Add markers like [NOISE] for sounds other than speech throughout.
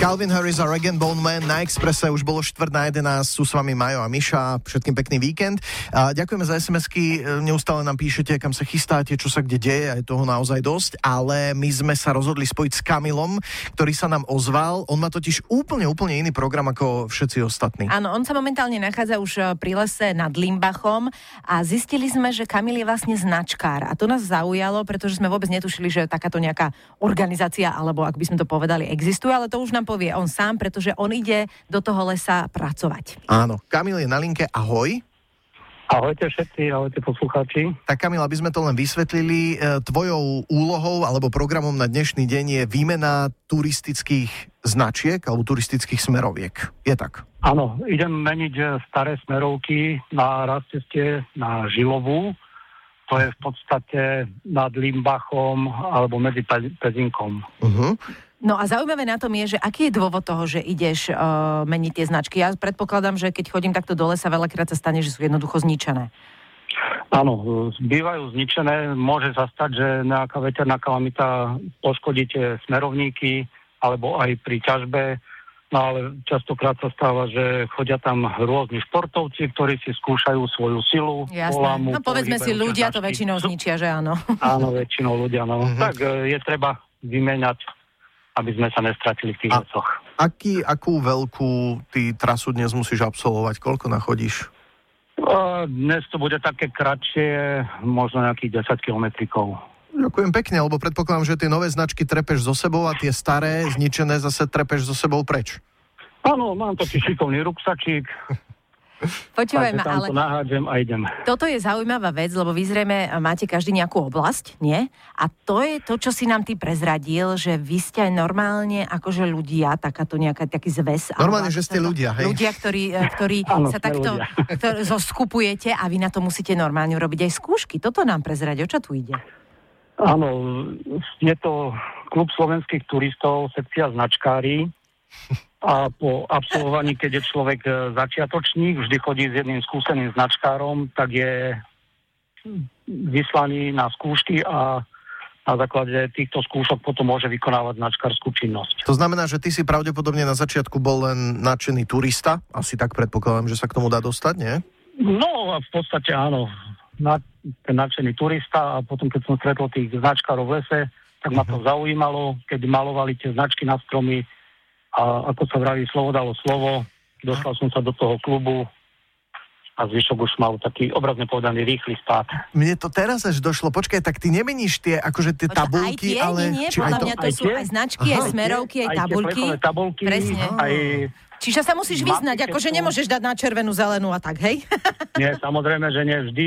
Calvin Harris a Regan Bone na Expresse už bolo 4 na 11, sú s vami Majo a Miša, všetkým pekný víkend. A ďakujeme za SMS-ky, neustále nám píšete, kam sa chystáte, čo sa kde deje, aj toho naozaj dosť, ale my sme sa rozhodli spojiť s Kamilom, ktorý sa nám ozval. On má totiž úplne, úplne iný program ako všetci ostatní. Áno, on sa momentálne nachádza už e, pri lese nad Limbachom. A zistili sme, že Kamil je vlastne značkár. A to nás zaujalo, pretože sme vôbec netušili, že takáto nejaká organizácia, alebo ak by sme to povedali, existuje, ale to už nám povie on sám, pretože on ide do toho lesa pracovať. Áno, Kamil je na linke, ahoj. Ahojte všetci, ahojte poslucháči. Tak Kamil, aby sme to len vysvetlili, e, tvojou úlohou alebo programom na dnešný deň je výmena turistických značiek alebo turistických smeroviek. Je tak? Áno, idem meniť e, staré smerovky na rasteste na Žilovú. To je v podstate nad Limbachom alebo medzi Pezinkom. Uh-huh. No a zaujímavé na tom je, že aký je dôvod toho, že ideš uh, meniť tie značky. Ja predpokladám, že keď chodím takto do lesa, veľakrát sa stane, že sú jednoducho zničené. Áno, bývajú zničené. Môže sa stať, že nejaká veterná kalamita poškodíte smerovníky alebo aj pri ťažbe. No ale častokrát sa stáva, že chodia tam rôzni športovci, ktorí si skúšajú svoju silu. Jasné. Polámu, no povedzme si, ľudia to väčšinou zničia, že áno. [LAUGHS] Áno, väčšinou ľudia, no. Mm-hmm. Tak e, je treba vymeniať aby sme sa nestratili v tých A lesoch. Aký, akú veľkú ty trasu dnes musíš absolvovať? Koľko nachodíš? Dnes to bude také kratšie, možno nejakých 10 kilometrikov. Ďakujem pekne, lebo predpokladám, že tie nové značky trepeš so sebou a tie staré, zničené zase trepeš so sebou preč. Áno, mám taký šikovný ruksačík, [LAUGHS] Počúvaj ma, ale... To a idem. Toto je zaujímavá vec, lebo vy zrejme máte každý nejakú oblasť, nie? A to je to, čo si nám ty prezradil, že vy ste aj normálne akože ľudia, takáto nejaká taký zväz. Normálne, že ste ľudia, hej? Ľudia, ktorí, e, ktorí [LAUGHS] ano, sa takto ktor- [LAUGHS] zoskupujete a vy na to musíte normálne robiť aj skúšky. Toto nám prezradil, o čo tu ide? Áno, je to klub slovenských turistov, sekcia značkári a po absolvovaní, keď je človek e, začiatočník, vždy chodí s jedným skúseným značkárom, tak je vyslaný na skúšky a na základe týchto skúšok potom môže vykonávať značkárskú činnosť. To znamená, že ty si pravdepodobne na začiatku bol len nadšený turista, asi tak predpokladám, že sa k tomu dá dostať, nie? No v podstate áno, ten nadšený turista a potom keď som stretol tých značkárov v lese, tak ma to uh-huh. zaujímalo, keď malovali tie značky na stromy, a ako sa vraví, slovo dalo slovo, dostal som sa do toho klubu a zvyšok už mal taký obrazne povedaný rýchly spát. Mne to teraz až došlo. Počkaj, tak ty nemeníš tie, akože tie tabulky, aj tie, ale... Nie, nie, podľa mňa to aj sú tie? aj značky, Aha, aj smerovky, aj, aj tabulky. Aj tabulky, Presne. Aj Čiže sa musíš vyznať, akože nemôžeš dať na červenú, zelenú a tak, hej? Nie, samozrejme, že nie vždy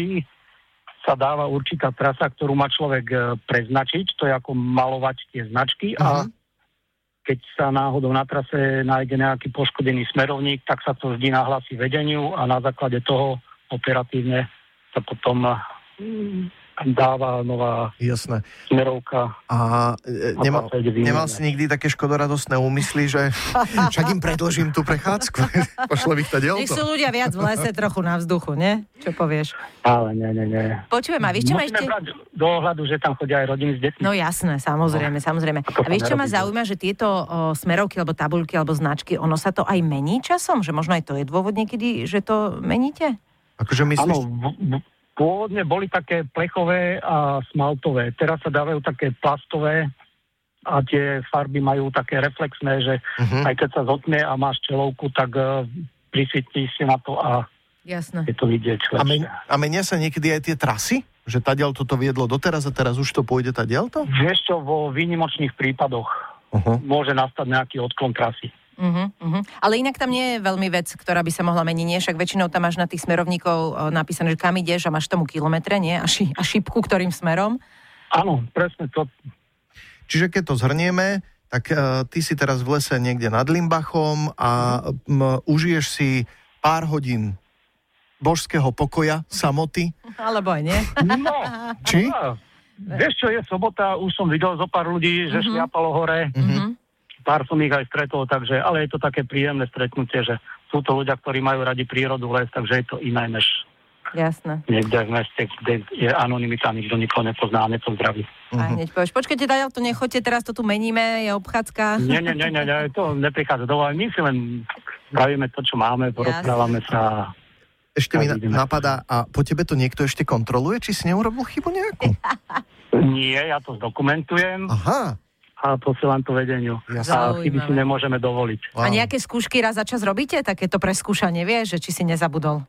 sa dáva určitá trasa, ktorú má človek e, preznačiť, to je ako malovať tie značky uh-huh. a mhm keď sa náhodou na trase nájde nejaký poškodený smerovník, tak sa to vždy nahlási vedeniu a na základe toho operatívne sa potom dáva nová Jasné. smerovka. A e, nemal, nemal si nikdy také škodoradostné úmysly, že [LAUGHS] však im predložím tú prechádzku, [LAUGHS] pošle ich to dielto. Nech sú ľudia viac v lese trochu na vzduchu, nie? Čo povieš? Ale nie, nie, nie. Počujem, a víš, čo ma ešte... do ohľadu, že tam chodia aj rodiny s deťmi. No jasné, samozrejme, no. samozrejme. A vieš, čo ma zaujíma, že tieto o, smerovky, alebo tabulky, alebo značky, ono sa to aj mení časom? Že možno aj to je dôvod niekedy, že to meníte? Akože myslíš... Áno, v, v, Pôvodne boli také plechové a smaltové. Teraz sa dávajú také plastové a tie farby majú také reflexné, že uh-huh. aj keď sa zotne a máš čelovku, tak uh, prisvietí si na to a Jasné. je to vidieť A, men- a menia sa niekedy aj tie trasy? Že tadiaľ toto viedlo doteraz a teraz už to pôjde tadiaľ to? Vieš čo, vo výnimočných prípadoch uh-huh. môže nastať nejaký odklon trasy. Uh-huh, uh-huh. Ale inak tam nie je veľmi vec, ktorá by sa mohla meniť. Nie, však väčšinou tam máš na tých smerovníkov napísané, že kam ideš a máš tomu kilometre, nie? A, ši, a šipku, ktorým smerom. Áno, presne to. Čiže keď to zhrnieme, tak uh, ty si teraz v lese niekde nad Limbachom a m, užiješ si pár hodín božského pokoja, samoty. Alebo aj nie. No, Či? No, vieš čo, je sobota, už som videl zo pár ľudí, že uh-huh. šliapalo hore. Uh-huh pár som ich aj stretol, takže, ale je to také príjemné stretnutie, že sú to ľudia, ktorí majú radi prírodu, les, takže je to iné než Jasné. niekde v meste, kde je anonimita, nikto nikoho nepozná a nepozdraví. A hneď povieš, počkajte, daľ to nechoďte, teraz to tu meníme, je obchádzka. Nie, nie, nie, nie, nie to neprichádza do. My si len spravíme to, čo máme, porozprávame sa. Ešte mi napadá, a po tebe to niekto ešte kontroluje, či si neurobil chybu nejakú? [LAUGHS] Nie, ja to zdokumentujem Aha. A posielam to vedeniu. Jasné. A chyby si nemôžeme dovoliť. A nejaké skúšky raz za čas robíte? Takéto preskúšanie, vieš, že či si nezabudol?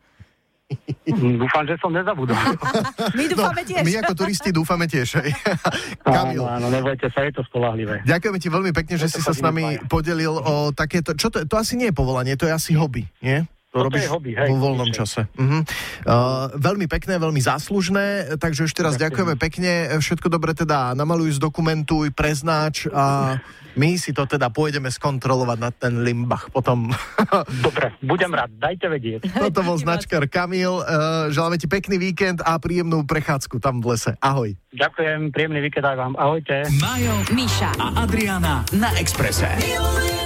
Mm, Dúfam, že som nezabudol. [LAUGHS] My dúfame tiež. No, My ako turisti dúfame tiež. [LAUGHS] Kamil, Áno, áno, nebojte sa, je to spolahlivé. ďakujeme ti veľmi pekne, že to si sa s nami dvaja. podelil o takéto... Čo to, to asi nie je povolanie, to je asi hobby, nie? To Toto robíš je hobby, hej, vo voľnom určite. čase. Uh-huh. Uh, veľmi pekné, veľmi záslužné, takže ešte raz ďakujeme pekne. Všetko dobre teda namaluj, zdokumentuj, preznáč a my si to teda pôjdeme skontrolovať na ten limbach potom. [LAUGHS] Dobre, budem rád, dajte vedieť. [LAUGHS] Toto bol značkár Kamil. Uh, želáme ti pekný víkend a príjemnú prechádzku tam v lese. Ahoj. Ďakujem, príjemný víkend aj vám. Ahojte. Majo, Miša. a Adriana na Exprese. Milujeme